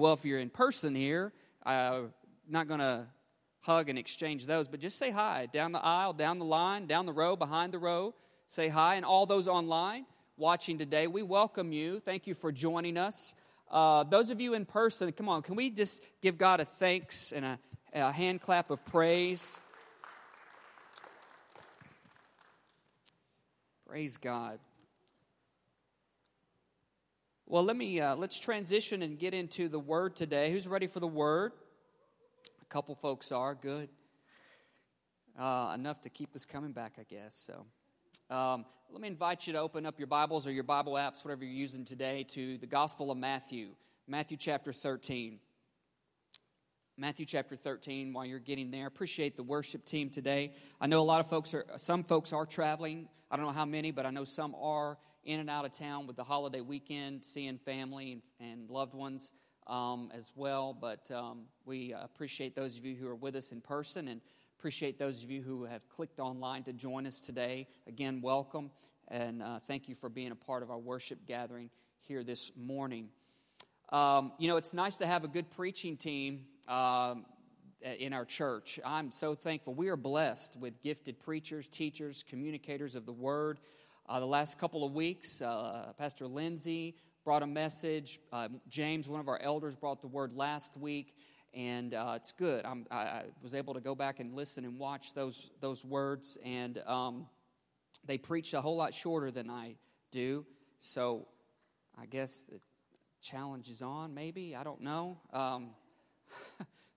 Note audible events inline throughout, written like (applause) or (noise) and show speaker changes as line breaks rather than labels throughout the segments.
well, if you're in person here, uh, not going to hug and exchange those, but just say hi down the aisle, down the line, down the row, behind the row. Say hi. And all those online watching today, we welcome you. Thank you for joining us. Uh, those of you in person, come on, can we just give God a thanks and a, a hand clap of praise? Praise God. Well, let me uh, let's transition and get into the word today. Who's ready for the word? A couple folks are good. Uh, enough to keep us coming back, I guess. So, um, let me invite you to open up your Bibles or your Bible apps, whatever you're using today, to the Gospel of Matthew, Matthew chapter 13. Matthew chapter 13, while you're getting there. Appreciate the worship team today. I know a lot of folks are, some folks are traveling. I don't know how many, but I know some are in and out of town with the holiday weekend, seeing family and, and loved ones um, as well. But um, we appreciate those of you who are with us in person and appreciate those of you who have clicked online to join us today. Again, welcome and uh, thank you for being a part of our worship gathering here this morning. Um, you know, it's nice to have a good preaching team um, in our church. I'm so thankful. We are blessed with gifted preachers, teachers, communicators of the word. Uh, the last couple of weeks, uh, Pastor Lindsay brought a message. Uh, James, one of our elders, brought the word last week, and uh, it's good. I, I was able to go back and listen and watch those those words, and um, they preached a whole lot shorter than I do. So I guess the challenge is on. Maybe I don't know. Um,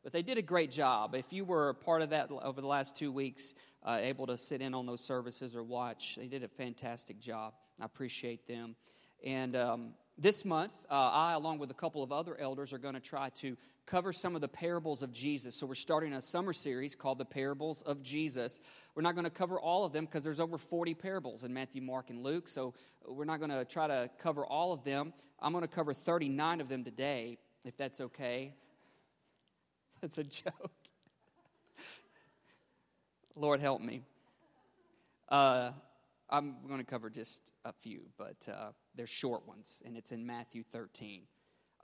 but they did a great job. If you were a part of that over the last two weeks, uh, able to sit in on those services or watch. They did a fantastic job. I appreciate them. And um, this month, uh, I, along with a couple of other elders, are going to try to cover some of the parables of Jesus. So we're starting a summer series called The Parables of Jesus. We're not going to cover all of them because there's over 40 parables in Matthew, Mark, and Luke. So we're not going to try to cover all of them. I'm going to cover 39 of them today, if that's okay. That's a joke. Lord help me. Uh, I'm going to cover just a few, but uh, they're short ones, and it's in Matthew 13.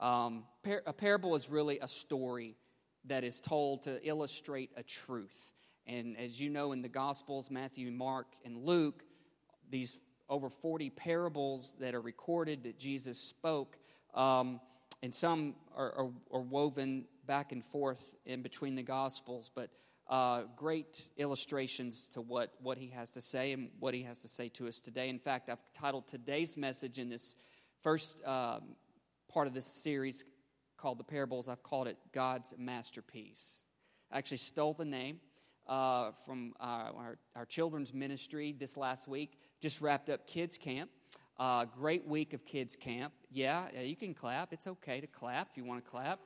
Um, par- a parable is really a story that is told to illustrate a truth. And as you know in the Gospels, Matthew, Mark, and Luke, these over 40 parables that are recorded that Jesus spoke, um, and some are, are, are woven back and forth in between the Gospels, but uh, great illustrations to what, what he has to say and what he has to say to us today. In fact, I've titled today's message in this first um, part of this series called The Parables, I've called it God's Masterpiece. I actually stole the name uh, from uh, our, our children's ministry this last week, just wrapped up kids' camp. Uh, great week of kids' camp. Yeah, you can clap. It's okay to clap if you want to clap.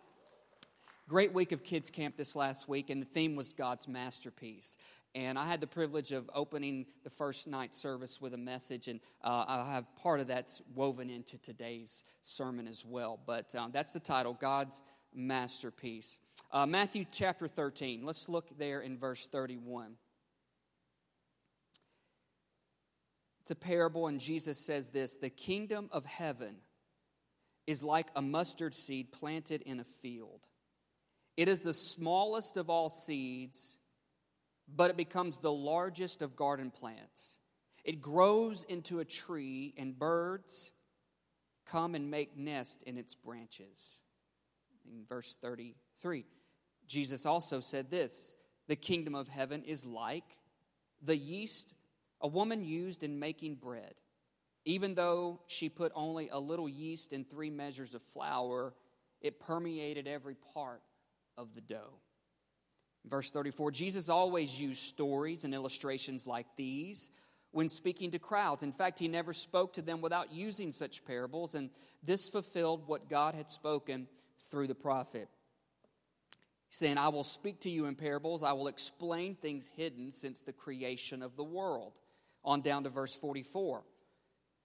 Great week of kids' camp this last week, and the theme was God's masterpiece. And I had the privilege of opening the first night service with a message, and uh, I have part of that's woven into today's sermon as well. But um, that's the title God's masterpiece. Uh, Matthew chapter 13. Let's look there in verse 31. It's a parable, and Jesus says this The kingdom of heaven is like a mustard seed planted in a field it is the smallest of all seeds, but it becomes the largest of garden plants. It grows into a tree, and birds come and make nest in its branches. In verse 33, Jesus also said this The kingdom of heaven is like the yeast a woman used in making bread. Even though she put only a little yeast in three measures of flour, it permeated every part of the dough. Verse 34 Jesus always used stories and illustrations like these when speaking to crowds. In fact, he never spoke to them without using such parables, and this fulfilled what God had spoken through the prophet. Saying, I will speak to you in parables, I will explain things hidden since the creation of the world. On down to verse 44.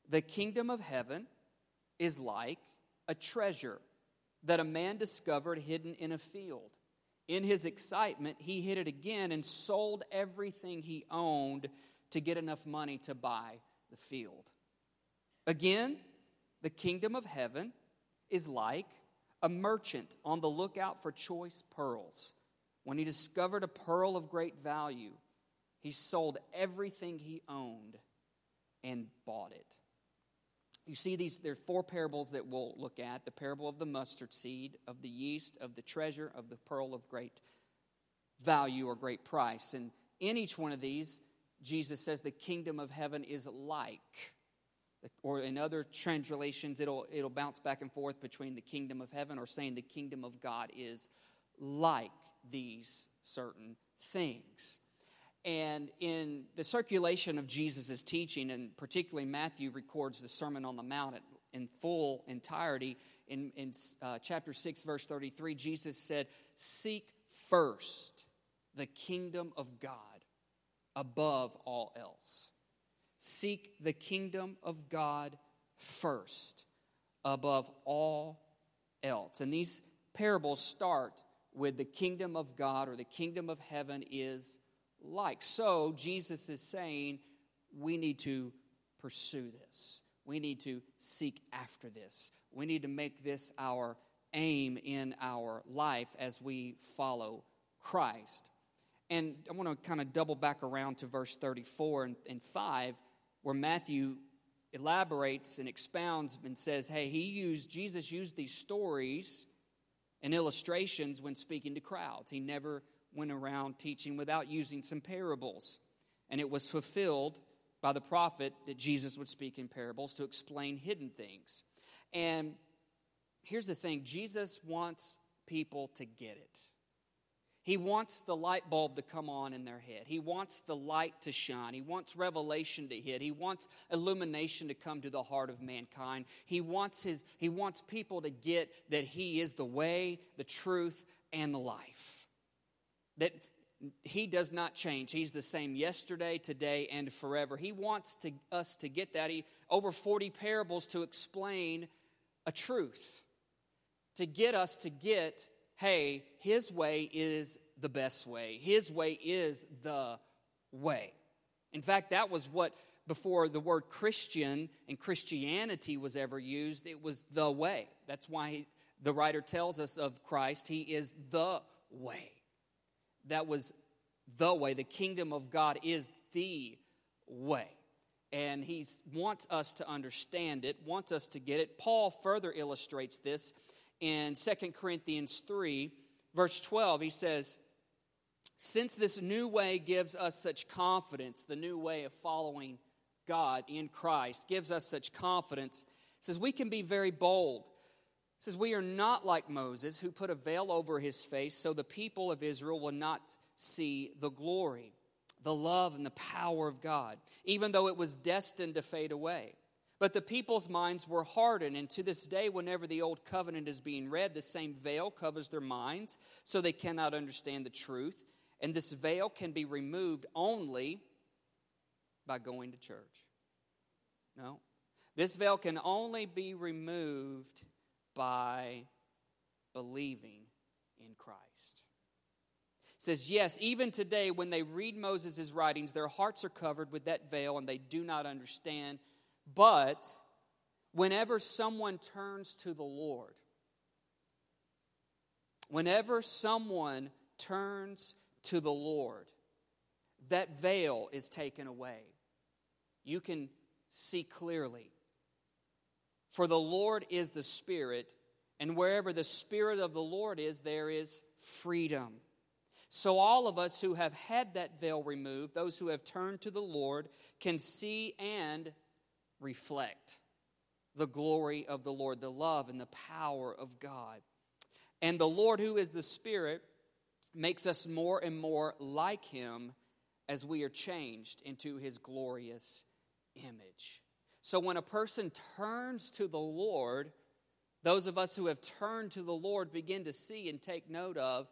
The kingdom of heaven is like a treasure that a man discovered hidden in a field. In his excitement, he hid it again and sold everything he owned to get enough money to buy the field. Again, the kingdom of heaven is like a merchant on the lookout for choice pearls. When he discovered a pearl of great value, he sold everything he owned and bought it. You see, these there are four parables that we'll look at the parable of the mustard seed, of the yeast, of the treasure, of the pearl of great value or great price. And in each one of these, Jesus says the kingdom of heaven is like. Or in other translations, it'll, it'll bounce back and forth between the kingdom of heaven or saying the kingdom of God is like these certain things. And in the circulation of Jesus' teaching, and particularly Matthew records the Sermon on the Mount in full entirety, in, in uh, chapter 6, verse 33, Jesus said, Seek first the kingdom of God above all else. Seek the kingdom of God first above all else. And these parables start with the kingdom of God or the kingdom of heaven is like. So, Jesus is saying we need to pursue this. We need to seek after this. We need to make this our aim in our life as we follow Christ. And I want to kind of double back around to verse 34 and, and 5, where Matthew elaborates and expounds and says, hey, he used, Jesus used these stories and illustrations when speaking to crowds. He never went around teaching without using some parables. And it was fulfilled by the prophet that Jesus would speak in parables to explain hidden things. And here's the thing Jesus wants people to get it. He wants the light bulb to come on in their head. He wants the light to shine. He wants revelation to hit. He wants illumination to come to the heart of mankind. He wants, his, he wants people to get that He is the way, the truth, and the life. That He does not change. He's the same yesterday, today, and forever. He wants to, us to get that. He, over 40 parables to explain a truth, to get us to get hey, his way is the best way. His way is the way. In fact, that was what, before the word Christian and Christianity was ever used, it was the way. That's why the writer tells us of Christ, he is the way. That was the way. The kingdom of God is the way. And he wants us to understand it, wants us to get it. Paul further illustrates this in 2 Corinthians 3, verse 12, he says, Since this new way gives us such confidence, the new way of following God in Christ gives us such confidence, says we can be very bold. Says we are not like Moses, who put a veil over his face so the people of Israel will not see the glory, the love, and the power of God, even though it was destined to fade away. But the people's minds were hardened, and to this day, whenever the old covenant is being read, the same veil covers their minds, so they cannot understand the truth. And this veil can be removed only by going to church. No. This veil can only be removed by believing in Christ. It says, yes, even today, when they read Moses' writings, their hearts are covered with that veil and they do not understand but whenever someone turns to the Lord, whenever someone turns to the Lord, that veil is taken away. You can see clearly. For the Lord is the Spirit, and wherever the Spirit of the Lord is, there is freedom. So, all of us who have had that veil removed, those who have turned to the Lord, can see and reflect the glory of the Lord, the love and the power of God. And the Lord, who is the Spirit, makes us more and more like Him as we are changed into His glorious image. So when a person turns to the Lord, those of us who have turned to the Lord begin to see and take note of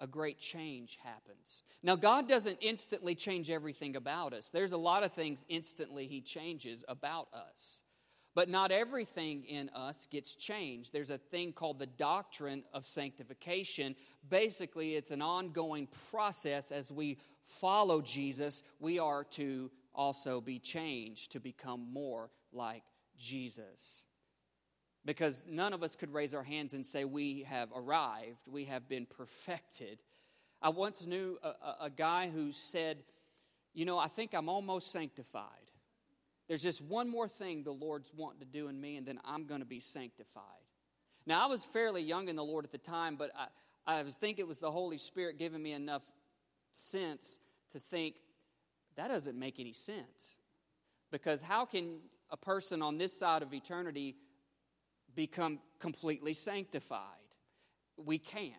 a great change happens. Now, God doesn't instantly change everything about us. There's a lot of things instantly He changes about us. But not everything in us gets changed. There's a thing called the doctrine of sanctification. Basically, it's an ongoing process as we follow Jesus. We are to also be changed to become more like Jesus. because none of us could raise our hands and say we have arrived, we have been perfected. I once knew a, a, a guy who said, You know, I think I'm almost sanctified. There's just one more thing the Lord's wanting to do in me, and then I'm going to be sanctified. Now, I was fairly young in the Lord at the time, but I, I was thinking it was the Holy Spirit giving me enough sense to think that doesn't make any sense. Because how can a person on this side of eternity become completely sanctified. We can't.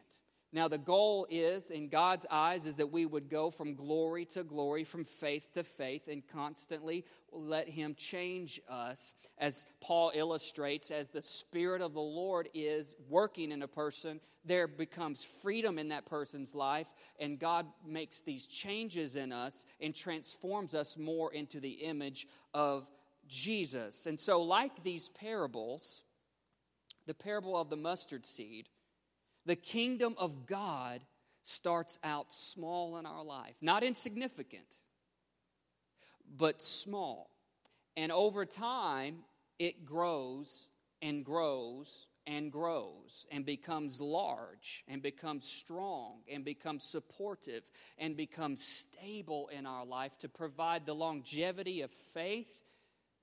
Now, the goal is, in God's eyes, is that we would go from glory to glory, from faith to faith, and constantly let Him change us. As Paul illustrates, as the Spirit of the Lord is working in a person, there becomes freedom in that person's life, and God makes these changes in us and transforms us more into the image of Jesus. And so, like these parables, the parable of the mustard seed, the kingdom of God starts out small in our life, not insignificant, but small. And over time, it grows and grows and grows and becomes large and becomes strong and becomes supportive and becomes stable in our life to provide the longevity of faith,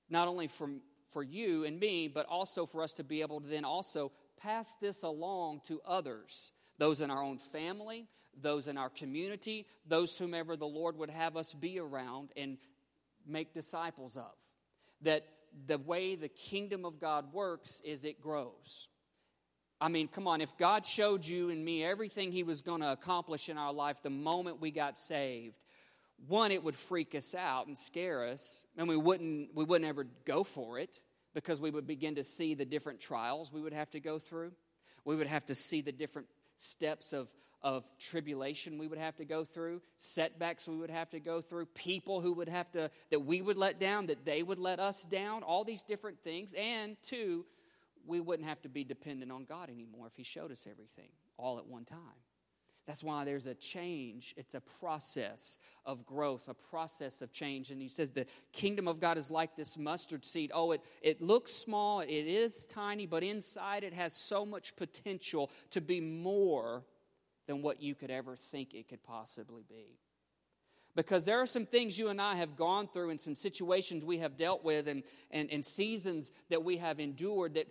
not only from for you and me, but also for us to be able to then also pass this along to others, those in our own family, those in our community, those whomever the Lord would have us be around and make disciples of. That the way the kingdom of God works is it grows. I mean, come on, if God showed you and me everything He was going to accomplish in our life the moment we got saved, one, it would freak us out and scare us, and we wouldn't, we wouldn't ever go for it because we would begin to see the different trials we would have to go through. We would have to see the different steps of, of tribulation we would have to go through, setbacks we would have to go through, people who would have to, that we would let down, that they would let us down, all these different things. And two, we wouldn't have to be dependent on God anymore if He showed us everything all at one time. That's why there's a change. It's a process of growth, a process of change. And he says the kingdom of God is like this mustard seed. Oh, it, it looks small, it is tiny, but inside it has so much potential to be more than what you could ever think it could possibly be. Because there are some things you and I have gone through and some situations we have dealt with and, and, and seasons that we have endured that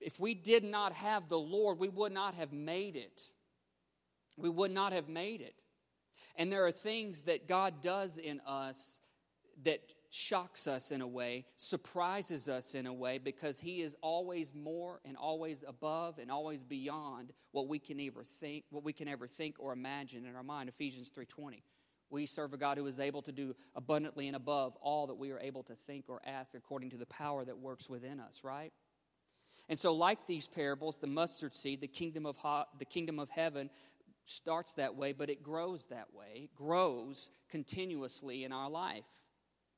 if we did not have the Lord, we would not have made it we would not have made it. And there are things that God does in us that shocks us in a way, surprises us in a way, because He is always more and always above and always beyond what we can ever think, what we can ever think or imagine in our mind. Ephesians 3:20. We serve a God who is able to do abundantly and above all that we are able to think or ask according to the power that works within us, right? And so, like these parables, the mustard seed, the kingdom of, the kingdom of heaven starts that way, but it grows that way. It grows continuously in our life,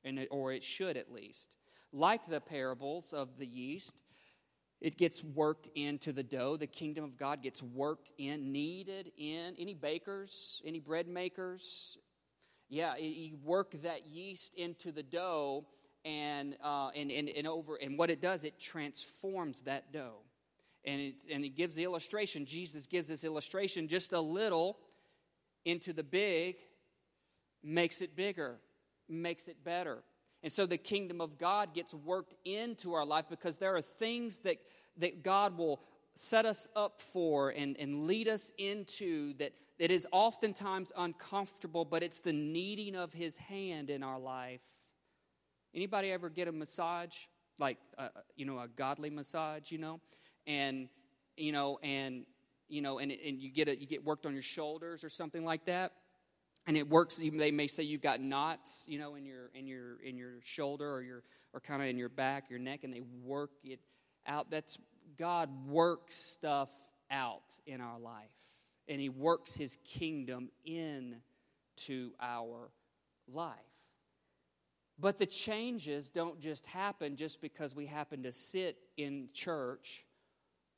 and or it should at least. Like the parables of the yeast, it gets worked into the dough. The kingdom of God gets worked in, kneaded in. Any bakers, any bread makers, yeah, you work that yeast into the dough, and, uh, and, and, and over, and what it does, it transforms that dough and it, and it gives the illustration. Jesus gives this illustration just a little into the big, makes it bigger, makes it better. And so the kingdom of God gets worked into our life because there are things that, that God will set us up for and, and lead us into that, that is oftentimes uncomfortable, but it's the kneading of his hand in our life. Anybody ever get a massage? Like, uh, you know, a godly massage, you know? And you know, and you know, and, and you get it, you get worked on your shoulders or something like that, and it works. even They may say you've got knots, you know, in your in your in your shoulder or your or kind of in your back, your neck, and they work it out. That's God works stuff out in our life, and He works His kingdom into our life. But the changes don't just happen just because we happen to sit in church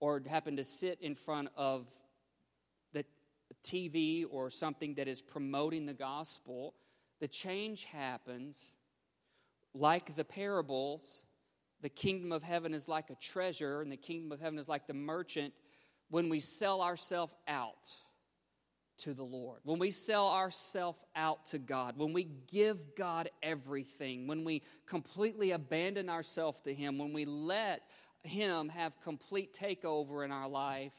or happen to sit in front of the TV or something that is promoting the gospel, the change happens like the parables. the kingdom of heaven is like a treasure, and the kingdom of heaven is like the merchant when we sell ourselves out to the Lord, when we sell ourselves out to God, when we give God everything, when we completely abandon ourselves to Him, when we let Him have complete takeover in our life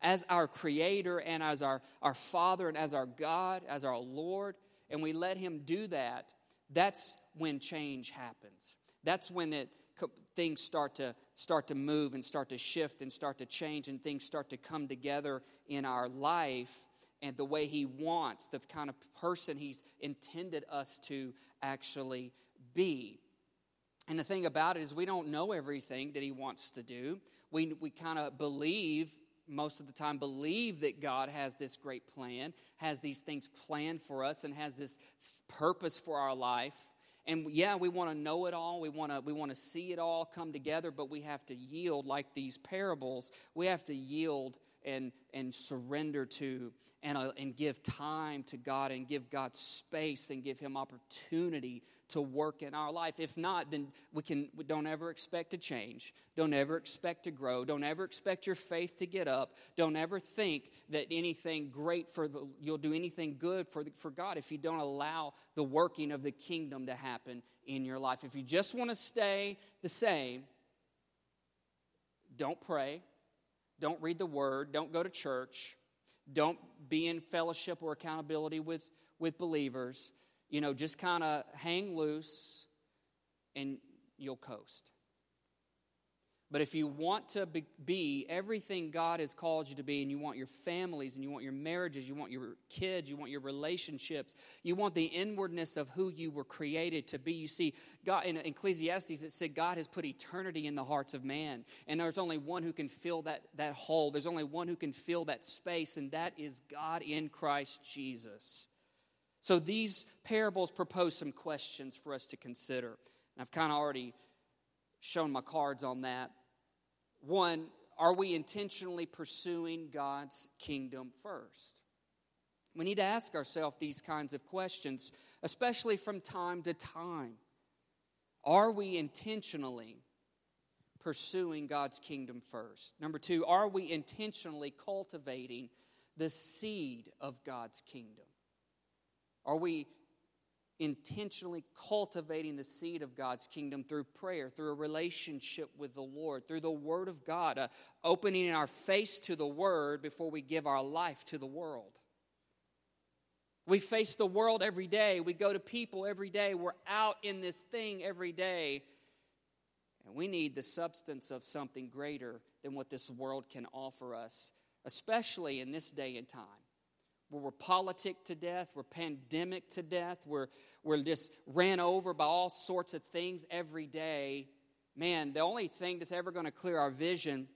as our Creator and as our, our Father and as our God, as our Lord, and we let Him do that, that's when change happens. That's when it, things start to start to move and start to shift and start to change and things start to come together in our life and the way He wants, the kind of person He's intended us to actually be. And the thing about it is, we don't know everything that He wants to do. We, we kind of believe, most of the time, believe that God has this great plan, has these things planned for us, and has this purpose for our life. And yeah, we want to know it all. We want to we want to see it all come together, but we have to yield like these parables. We have to yield and and surrender to and, uh, and give time to God and give God space and give Him opportunity to work in our life. If not, then we can we don't ever expect to change. Don't ever expect to grow. Don't ever expect your faith to get up. Don't ever think that anything great for the you'll do anything good for the, for God if you don't allow the working of the kingdom to happen in your life. If you just want to stay the same, don't pray. Don't read the word. Don't go to church don't be in fellowship or accountability with, with believers. You know, just kind of hang loose and you'll coast. But if you want to be everything God has called you to be, and you want your families, and you want your marriages, you want your kids, you want your relationships, you want the inwardness of who you were created to be. You see, God in Ecclesiastes it said God has put eternity in the hearts of man, and there's only one who can fill that, that hole. There's only one who can fill that space, and that is God in Christ Jesus. So these parables propose some questions for us to consider. And I've kind of already shown my cards on that. One, are we intentionally pursuing God's kingdom first? We need to ask ourselves these kinds of questions, especially from time to time. Are we intentionally pursuing God's kingdom first? Number two, are we intentionally cultivating the seed of God's kingdom? Are we intentionally cultivating the seed of God's kingdom through prayer, through a relationship with the Lord, through the Word of God, uh, opening our face to the Word before we give our life to the world. We face the world every day. We go to people every day. We're out in this thing every day. And we need the substance of something greater than what this world can offer us, especially in this day and time where we're politic to death, we're pandemic to death, we're, we're just ran over by all sorts of things every day. Man, the only thing that's ever going to clear our vision,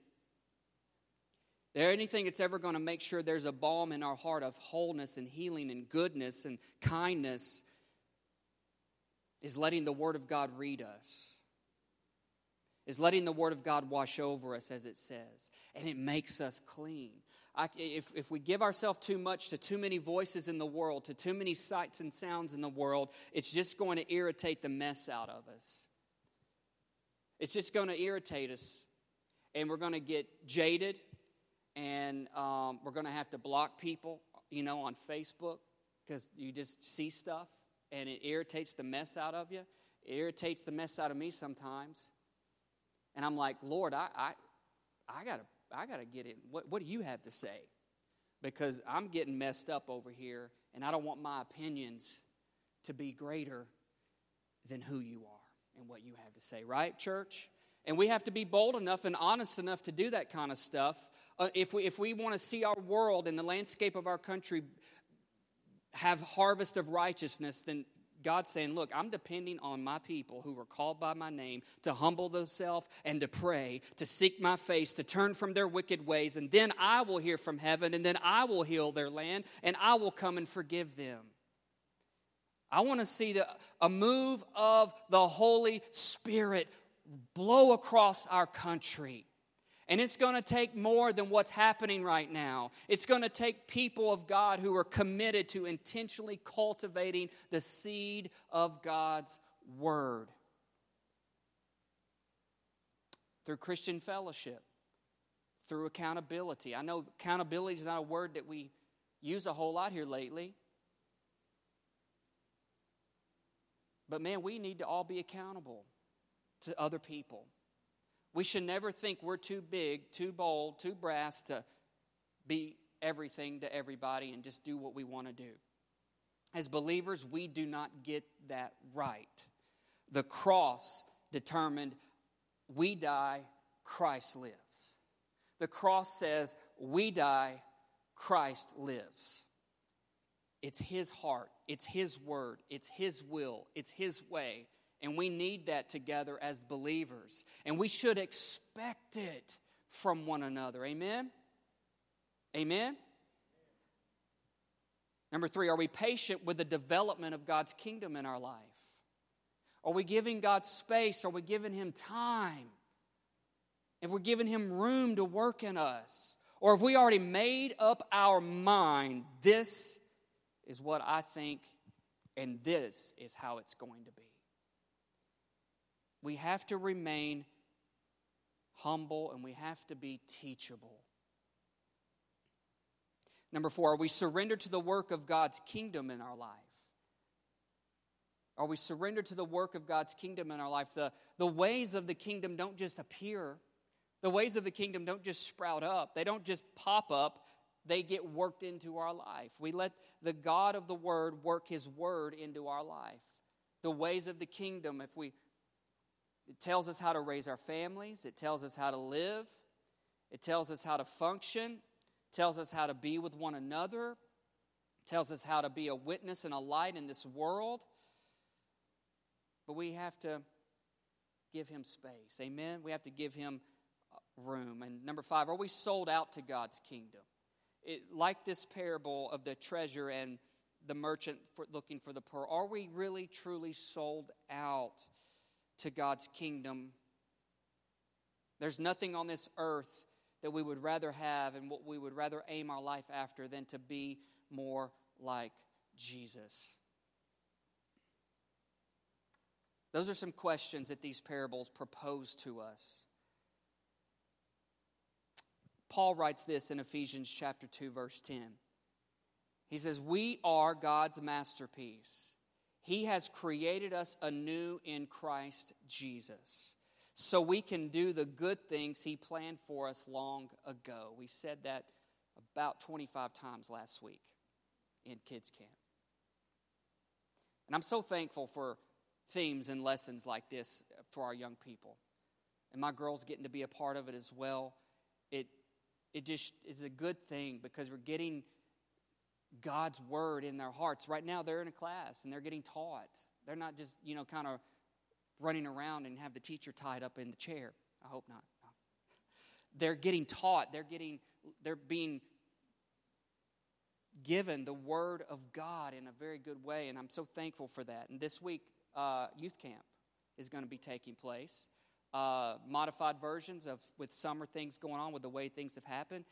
there anything that's ever going to make sure there's a balm in our heart of wholeness and healing and goodness and kindness is letting the Word of God read us. Is letting the Word of God wash over us, as it says. And it makes us clean. I, if, if we give ourselves too much to too many voices in the world, to too many sights and sounds in the world, it's just going to irritate the mess out of us. It's just going to irritate us. And we're going to get jaded, and um, we're going to have to block people, you know, on Facebook because you just see stuff and it irritates the mess out of you. It irritates the mess out of me sometimes. And I'm like, Lord, I, I, I got to I got to get it. What, what do you have to say? Because I'm getting messed up over here, and I don't want my opinions to be greater than who you are and what you have to say, right, church? And we have to be bold enough and honest enough to do that kind of stuff. Uh, if we, if we want to see our world and the landscape of our country have harvest of righteousness, then God's saying, Look, I'm depending on my people who were called by my name to humble themselves and to pray, to seek my face, to turn from their wicked ways, and then I will hear from heaven, and then I will heal their land, and I will come and forgive them. I want to see the, a move of the Holy Spirit blow across our country. And it's going to take more than what's happening right now. It's going to take people of God who are committed to intentionally cultivating the seed of God's Word. through Christian fellowship, through accountability. I know accountability is not a word that we use a whole lot here lately. But man, we need to all be accountable to other people. We should never think we're too big, too bold, too brass to be everything to everybody and just do what we want to do. As believers, we do not get that right. The cross determined we die, Christ lives. The cross says we die, Christ lives. It's His heart, it's His word, it's His will, it's His way. And we need that together as believers. And we should expect it from one another. Amen? Amen? Number three, are we patient with the development of God's kingdom in our life? Are we giving God space? Are we giving Him time? If we're giving Him room to work in us? Or have we already made up our mind, this is what I think, and this is how it's going to be? We have to remain humble and we have to be teachable. Number four, are we surrendered to the work of God's kingdom in our life? Are we surrendered to the work of God's kingdom in our life? The, the ways of the kingdom don't just appear, the ways of the kingdom don't just sprout up, they don't just pop up, they get worked into our life. We let the God of the Word work His Word into our life. The ways of the kingdom, if we, it tells us how to raise our families, it tells us how to live, it tells us how to function, tells us how to be with one another, tells us how to be a witness and a light in this world. But we have to give him space. Amen? We have to give him uh, room. And number five, are we sold out to God's kingdom? It, like this parable of the treasure and the merchant for looking for the pearl, are we really truly sold out to God's kingdom? There's nothing on this earth that we would rather have and what we would rather aim our life after than to be more like Jesus. Those are some questions that these parables propose to us. Paul writes this in Ephesians chapter 2 verse 10. He says, "We are God's masterpiece. He has created us anew in Christ Jesus." so we can do the good things He planned for us long ago. We said that about 25 times last week in kids' camp. And I'm so thankful for themes and lessons like this for our young people. And my girls getting to be a part of it as well. It, it just is a good thing because we're getting God's word in their hearts. Right now, they're in a class and they're getting taught. They're not just, you know, kind of running around and have the teacher tied up in the chair. I hope not. No. (laughs) They're getting taught, they're getting they're being given the word of God in a very good way, and I'm so thankful for that. And this week, uh, youth camp is going to be taking place. Uh, modified versions of with summer things going on with the way things have happened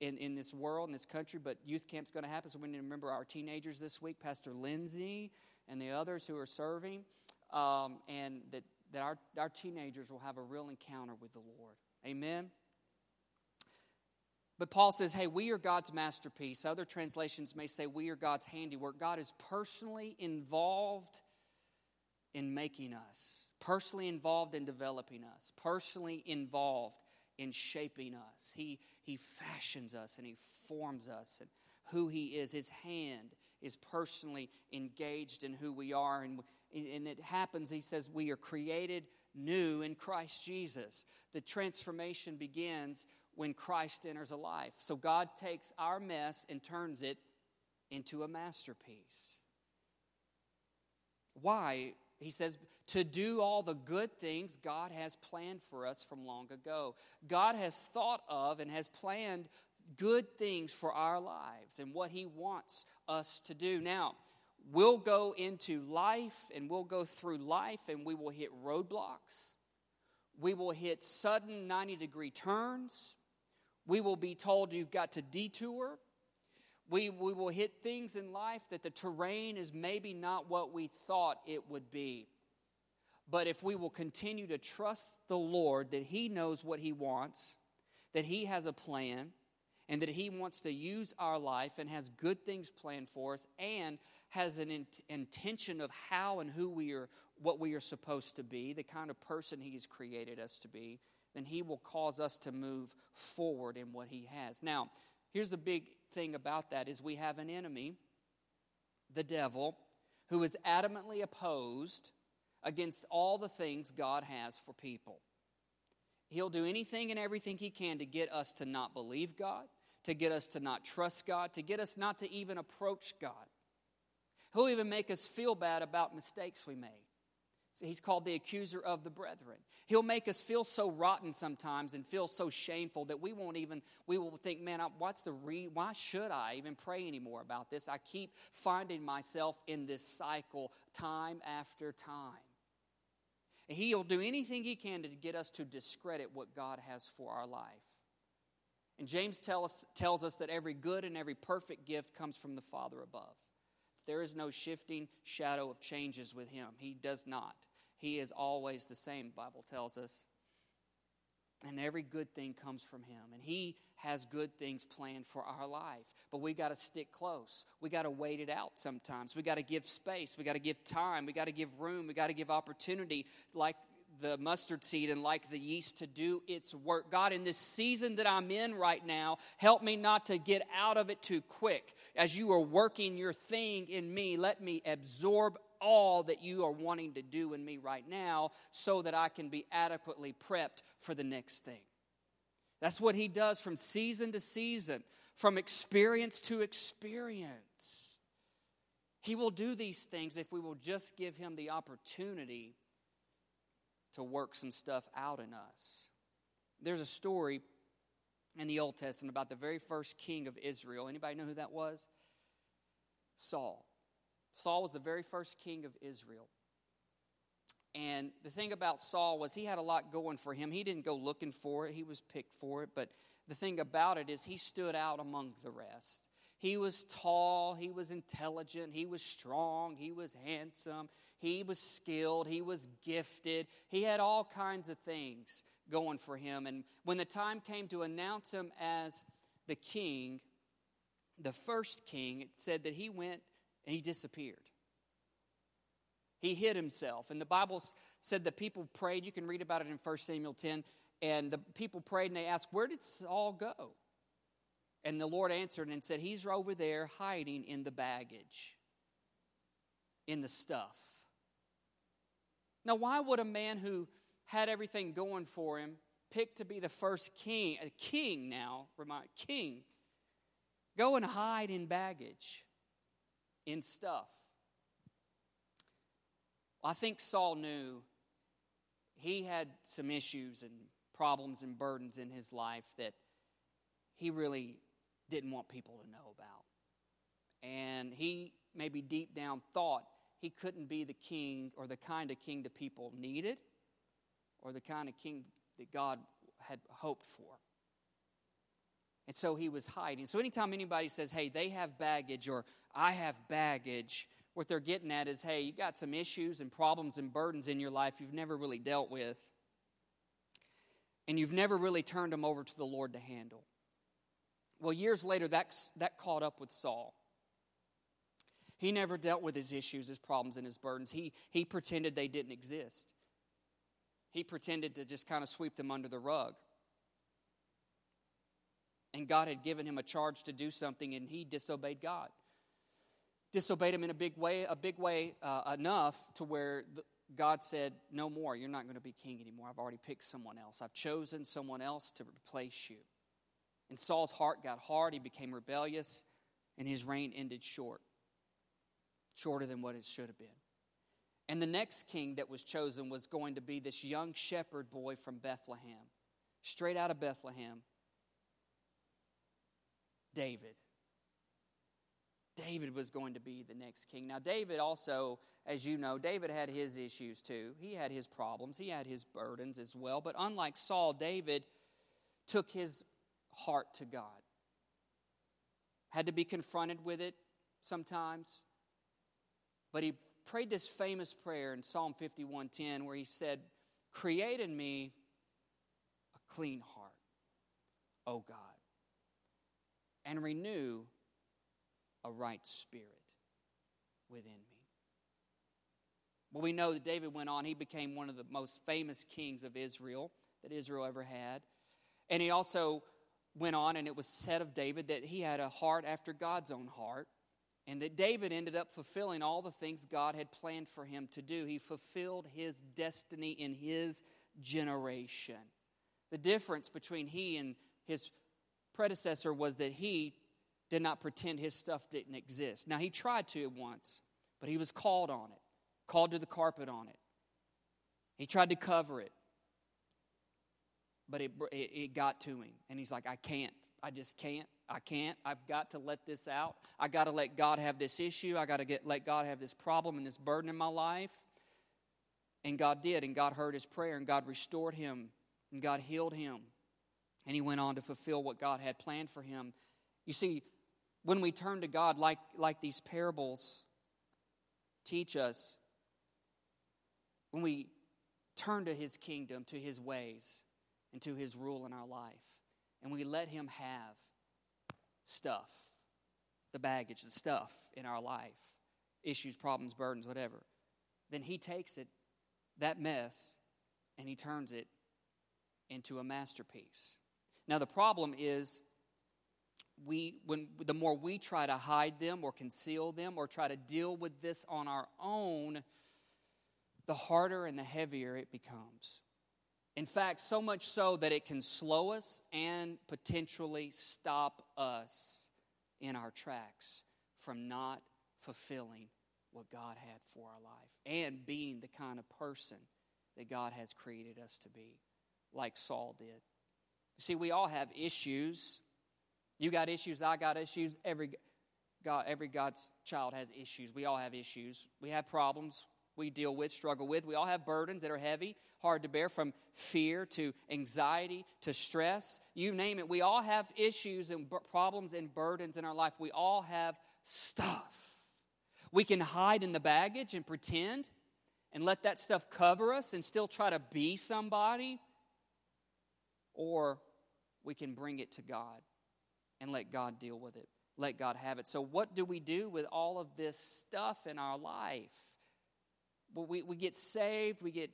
in, in this world, in this country, but youth camp's going to happen. So we need to remember our teenagers this week, Pastor Lindsay and the others who are serving um, and that, that our, our teenagers will have a real encounter with the Lord. Amen? But Paul says, hey, we are God's masterpiece. Other translations may say we are God's handiwork. God is personally involved in making us, personally involved in developing us, personally involved in shaping us. He, he fashions us and He forms us and who He is. His hand is personally engaged in who we are. And and it happens, he says, we are created new in Christ Jesus. The transformation begins when Christ enters a life. So God takes our mess and turns it into a masterpiece. Why? He says, to do all the good things God has planned for us from long ago. God has thought of and has planned good things for our lives and what He wants us to do. Now, we'll go into life and we'll go through life and we will hit roadblocks. We will hit sudden 90 degree turns. We will be told you've got to detour. We, we will hit things in life that the terrain is maybe not what we thought it would be. But if we will continue to trust the Lord that He knows what He wants, that He has a plan, and that He wants to use our life and has good things planned for us and has an in- intention of how and who we are, what we are supposed to be, the kind of person He has created us to be, then He will cause us to move forward in what He has. Now, here's the big thing about that is we have an enemy, the devil, who is adamantly opposed against all the things God has for people. He'll do anything and everything he can to get us to not believe God, to get us to not trust God, to get us not to even approach God. He'll even make us feel bad about mistakes we made. So he's called the accuser of the brethren. He'll make us feel so rotten sometimes and feel so shameful that we won't even, we will think, man, what's the re, why should I even pray anymore about this? I keep finding myself in this cycle time after time. He'll do anything he can to get us to discredit what God has for our life. And James tell us, tells us that every good and every perfect gift comes from the Father above. There is no shifting shadow of changes with him. He does not. He is always the same, Bible tells us. And every good thing comes from him. And he has good things planned for our life. But we got to stick close. We got to wait it out sometimes. We got to give space. We got to give time. We got to give room. We got to give opportunity, like the mustard seed and like the yeast to do its work. God, in this season that I'm in right now, help me not to get out of it too quick. As you are working your thing in me, let me absorb all that you are wanting to do in me right now so that I can be adequately prepped for the next thing. That's what he does from season to season, from experience to experience. He will do these things if we will just give him the opportunity to work some stuff out in us. There's a story in the Old Testament about the very first king of Israel. Anybody know who that was? Saul. Saul was the very first king of Israel. And the thing about Saul was he had a lot going for him. He didn't go looking for it, he was picked for it. But the thing about it is he stood out among the rest. He was tall, he was intelligent, he was strong, he was handsome, he was skilled, he was gifted. He had all kinds of things going for him. And when the time came to announce him as the king, the first king, it said that he went and he disappeared. He hid himself. And the Bible said the people prayed. You can read about it in 1 Samuel 10. And the people prayed and they asked, Where did Saul go? And the Lord answered and said, He's over there hiding in the baggage, in the stuff. Now, why would a man who had everything going for him pick to be the first king, a king now, remind, king, go and hide in baggage, in stuff? I think Saul knew he had some issues and problems and burdens in his life that he really didn't want people to know about. And he maybe deep down thought he couldn't be the king or the kind of king the people needed or the kind of king that God had hoped for. And so he was hiding. So anytime anybody says, hey, they have baggage or I have baggage, what they're getting at is, hey, you got some issues and problems and burdens in your life you've never really dealt with. And you've never really turned them over to the Lord to handle. Well, years later, that, that caught up with Saul. He never dealt with his issues, his problems, and his burdens. He, he pretended they didn't exist. He pretended to just kind of sweep them under the rug. And God had given him a charge to do something, and he disobeyed God. Disobeyed him in a big way, a big way uh, enough to where the, God said, No more, you're not going to be king anymore. I've already picked someone else. I've chosen someone else to replace you. And Saul's heart got hard. He became rebellious, and his reign ended short, shorter than what it should have been. And the next king that was chosen was going to be this young shepherd boy from Bethlehem, straight out of Bethlehem David. David was going to be the next king. Now, David also, as you know, David had his issues too. He had his problems, he had his burdens as well. But unlike Saul, David took his heart to God. Had to be confronted with it sometimes, but he prayed this famous prayer in Psalm 51:10 where he said, "Create in me a clean heart, O God, and renew a right spirit within me." Well, we know that David went on, he became one of the most famous kings of Israel that Israel ever had. And he also went on, and it was said of David that he had a heart after God's own heart, and that David ended up fulfilling all the things God had planned for him to do. He fulfilled his destiny in his generation. The difference between he and his predecessor was that he did not pretend his stuff didn't exist. Now, he tried to at once, but he was called on it, called to the carpet on it. He tried to cover it but it, it, it got to him. And he's like, I can't. I just can't. I can't. I've got to let this out. I got to let God have this issue. I got to get let God have this problem and this burden in my life. And God did, and God heard his prayer, and God restored him, and God healed him. And he went on to fulfill what God had planned for him. You see, when we turn to God, like, like these parables teach us, when we turn to his kingdom, to his ways, and to his rule in our life. And we let him have stuff, the baggage, the stuff in our life, issues, problems, burdens, whatever. Then he takes it, that mess, and he turns it into a masterpiece. Now the problem is we when the more we try to hide them or conceal them or try to deal with this on our own, the harder and the heavier it becomes. In fact, so much so that it can slow us and potentially stop us in our tracks from not fulfilling what God had for our life and being the kind of person that God has created us to be, like Saul did. See, we all have issues. You got issues, I got issues. Every God, every God's child has issues. We all have issues. We have problems we deal with, struggle with. We all have burdens that are heavy, hard to bear, from fear to anxiety to stress. You name it. We all have issues and b- problems and burdens in our life. We all have stuff. We can hide in the baggage and pretend and let that stuff cover us and still try to be somebody. Or we can bring it to God and let God deal with it. Let God have it. So, what do we do with all of this stuff in our life? we, we get saved, we get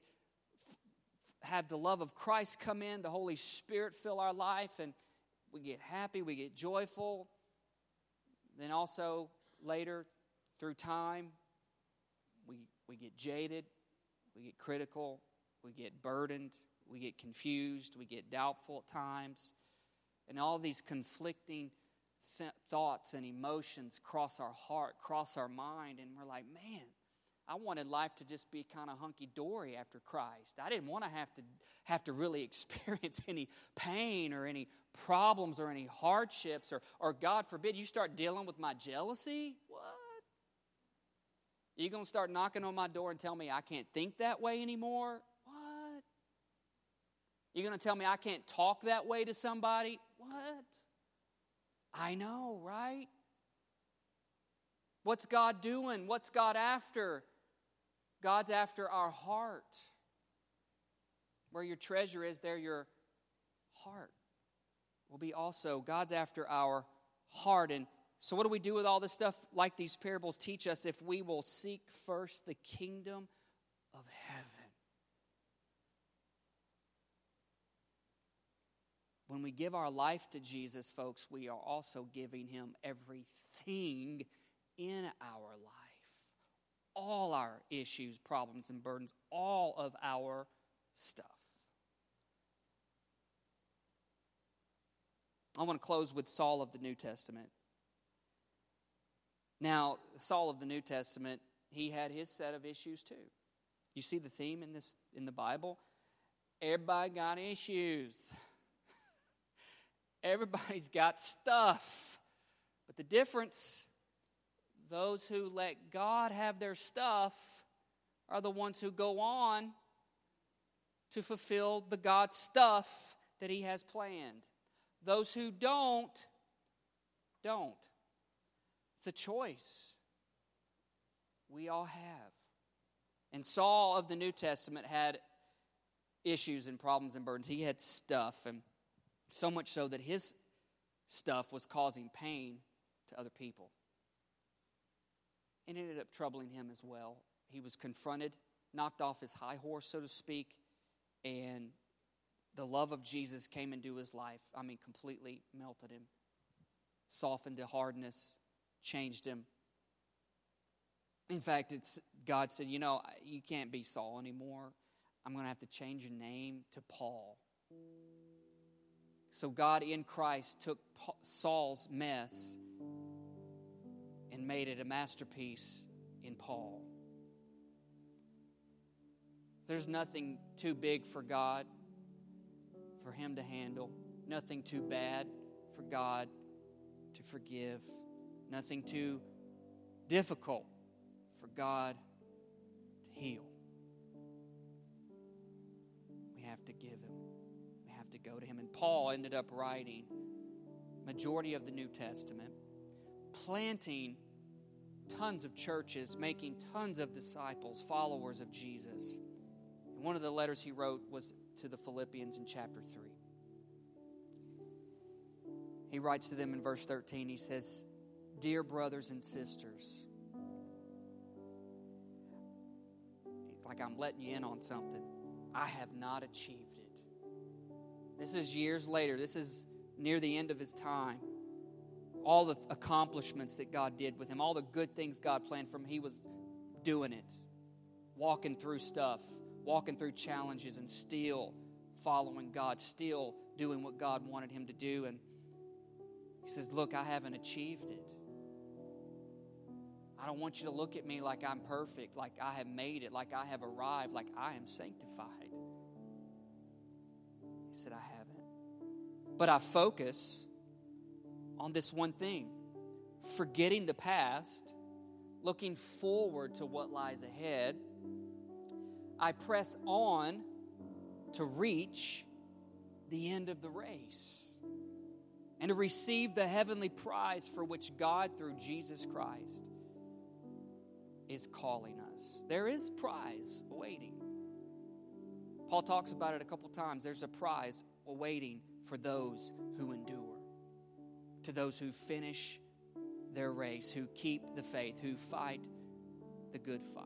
have the love of Christ come in, the Holy Spirit fill our life, and we get happy, we get joyful. Then also later, through time, we, we get jaded, we get critical, we get burdened, we get confused, we get doubtful at times. And all these conflicting th- thoughts and emotions cross our heart, cross our mind, and we're like, man, I wanted life to just be kind of hunky dory after Christ. I didn't want to have to have to really (laughs) experience any pain or any problems or any hardships or, or God forbid you start dealing with my jealousy. What? You to start knocking on my door and tell me I can't think that way anymore? What? You're going to tell me I can't talk that way to somebody? What? I know, right? What's God doing? What's God after? God's after our heart. Where your treasure is, there your heart will be also. God's after our heart. And so, what do we do with all this stuff like these parables teach us if we will seek first the kingdom of heaven? When we give our life to Jesus, folks, we are also giving him everything in our life all our issues, problems, and burdens, all of our stuff. I want to close with Saul of the New Testament. Now, Saul of the New Testament, he had his set of issues too. You see the theme in this in the Bible? Everybody got issues. (laughs) Everybody's got stuff. But the difference those who let God have their stuff are the ones who go on to fulfill the God stuff that He has planned. Those who don't, don't. It's a choice we all have. And Saul of the New Testament had issues and problems and burdens. He had stuff, and so much so that his stuff was causing pain to other people. It ended up troubling him as well. He was confronted, knocked off his high horse, so to speak, and the love of Jesus came into his life. I mean, completely melted him, softened to hardness, changed him. In fact, it's God said, "You know, you can't be Saul anymore. I'm going to have to change your name to Paul." So God in Christ took Saul's mess and made it a masterpiece in Paul. There's nothing too big for God for him to handle, nothing too bad for God to forgive, nothing too difficult for God to heal. We have to give him. Go to him. And Paul ended up writing majority of the New Testament, planting tons of churches, making tons of disciples, followers of Jesus. And one of the letters he wrote was to the Philippians in chapter 3. He writes to them in verse 13, he says, Dear brothers and sisters, it's like I'm letting you in on something. I have not achieved. This is years later. This is near the end of his time. All the accomplishments that God did with him, all the good things God planned for him, he was doing it, walking through stuff walking through challenges and still following God, still doing what God wanted him to do. And he says, Look, I haven't achieved it. I don't want you to look at me like I'm perfect, like I have made it, like I have arrived, like I am sanctified. Said, I haven't. But I focus on this one thing forgetting the past, looking forward to what lies ahead I press on to reach the end of the race and to receive the heavenly prize for which God, through Jesus Christ, is calling us. There is prize awaiting. Paul talks about it a couple times. There's a prize awaiting for those who endure, to those who finish their race, who keep the faith, who fight the good fight.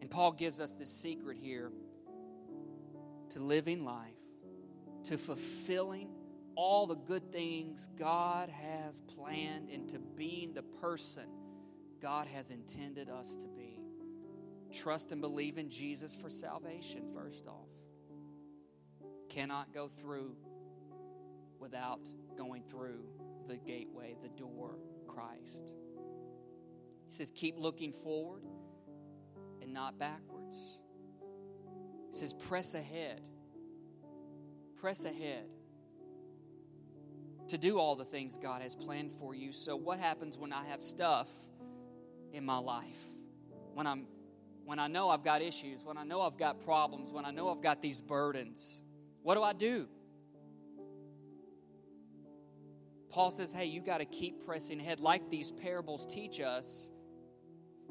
And Paul gives us this secret here to living life, to fulfilling all the good things God has planned, and to being the person God has intended us to be. Trust and believe in Jesus for salvation, first off. Cannot go through without going through the gateway, the door, Christ. He says, keep looking forward and not backwards. He says, press ahead. Press ahead to do all the things God has planned for you. So, what happens when I have stuff in my life? When I'm when I know I've got issues, when I know I've got problems, when I know I've got these burdens, what do I do? Paul says, hey, you got to keep pressing ahead, like these parables teach us.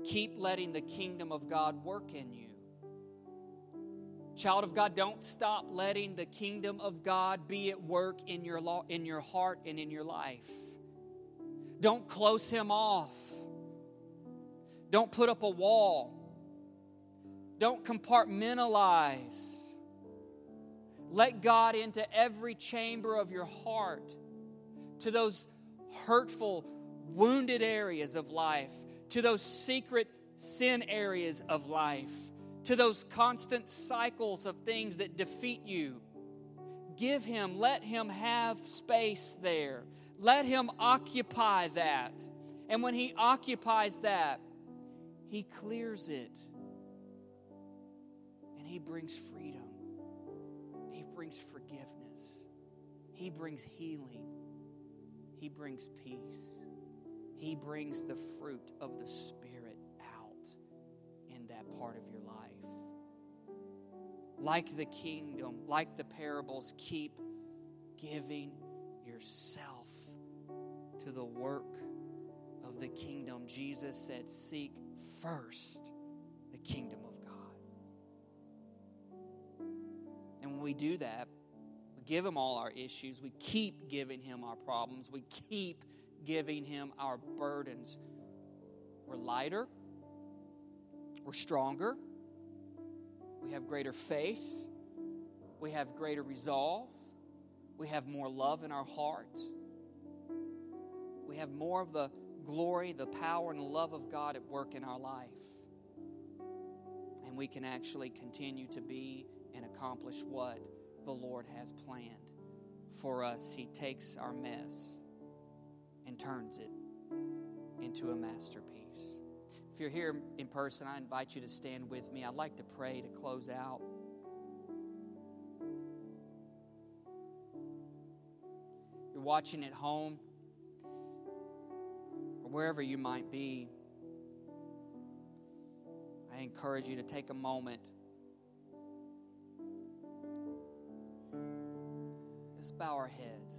Keep letting the kingdom of God work in you. Child of God, don't stop letting the kingdom of God be at work in your, law, in your heart and in your life. Don't close him off. Don't put up a wall. Don't compartmentalize. Let God into every chamber of your heart, to those hurtful, wounded areas of life to those secret sin areas of life, to those constant cycles of things that defeat you. Give Him, let Him have space there. Let Him occupy that. And when He occupies that, He clears it. He brings freedom. He brings forgiveness. He brings healing. He brings peace. He brings the fruit of the Spirit out in that part of your life. Like the kingdom, like the parables, keep giving yourself to the work of of the kingdom. Jesus said, Seek first the kingdom of we do that, we give Him all our issues, we keep giving Him our problems, we keep giving Him our burdens. We're lighter, we're stronger, we have greater faith, we have greater resolve, we have more love in our heart, we have more of the glory, the power, and the love of God at work in our life. And we can actually continue to be accomplish what the Lord has planned for us. He takes our mess and turns it into a masterpiece. If you're here in person, I invite you to stand with me. I'd like to pray to close out. You're watching at home or wherever you might be. I encourage you to take a moment. Our heads.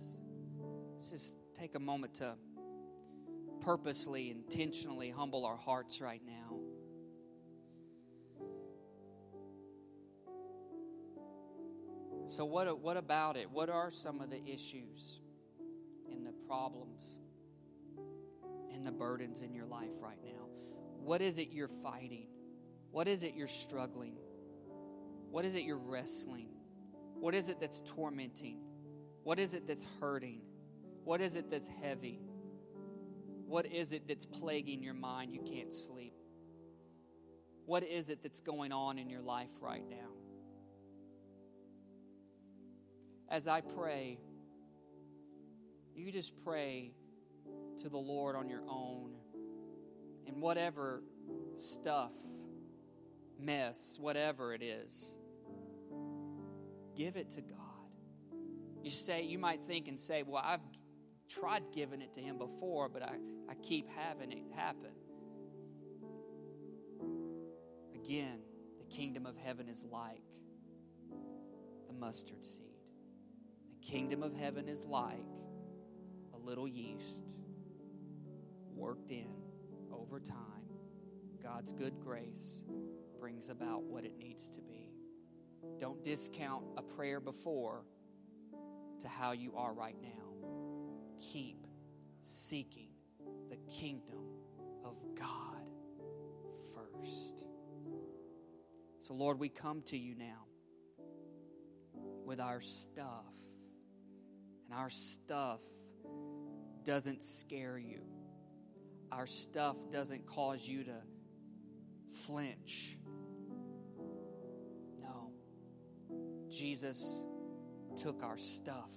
Let's just take a moment to purposely, intentionally humble our hearts right now. So, what, what about it? What are some of the issues and the problems and the burdens in your life right now? What is it you're fighting? What is it you're struggling? What is it you're wrestling? What is it that's tormenting? What is it that's hurting? What is it that's heavy? What is it that's plaguing your mind? You can't sleep. What is it that's going on in your life right now? As I pray, you just pray to the Lord on your own and whatever stuff, mess, whatever it is, give it to God. You say, you might think and say, Well, I've tried giving it to Him before, but I, I keep having it happen. Again, the kingdom of heaven is like the mustard seed. The kingdom of heaven is like a little yeast worked in over time. God's good grace brings about what it needs to be. Don't discount a prayer before to how you are right now. Keep seeking the kingdom of God first. So, Lord, we come to you now with our stuff, and our stuff doesn't scare you. Our stuff doesn't cause you to flinch. No. Jesus took our stuff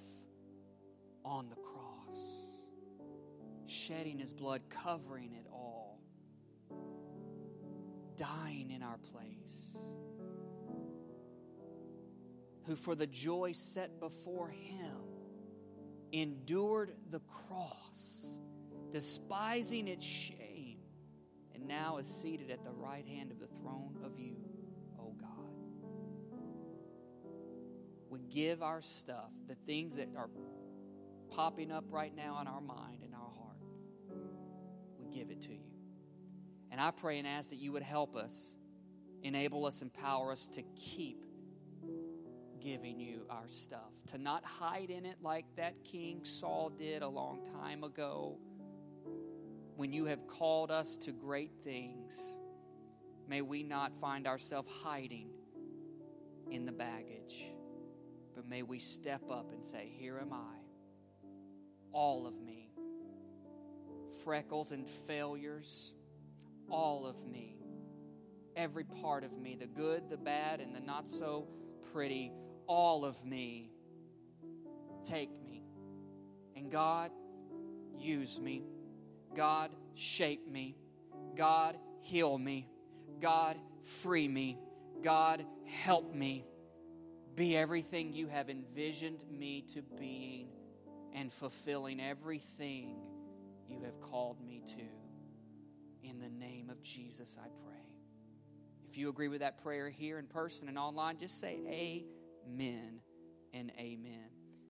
on the cross, shedding his blood, covering it all, dying in our place. Who, for the joy set before him, endured the cross, despising its shame, and now is seated at the right hand of the throne of you, O God. We give our stuff, the things that are popping up right now in our mind and our heart, we give it to you. And I pray and ask that you would help us, enable us, empower us to keep giving you our stuff, to not hide in it like that King Saul did a long time ago. When you have called us to great things, may we not find ourselves hiding in the baggage, but may we step up and say, Here am I, all of me, freckles and failures, all of me, every part of me, the good, the bad, and the not so pretty all of me. Take me. And God, use me. God, shape me. God, heal me. God, free me. God, help me. Be everything you have envisioned me to being and fulfilling everything you have called me to. In the name of Jesus, I pray. If you agree with that prayer here in person and online, just say, Amen and amen.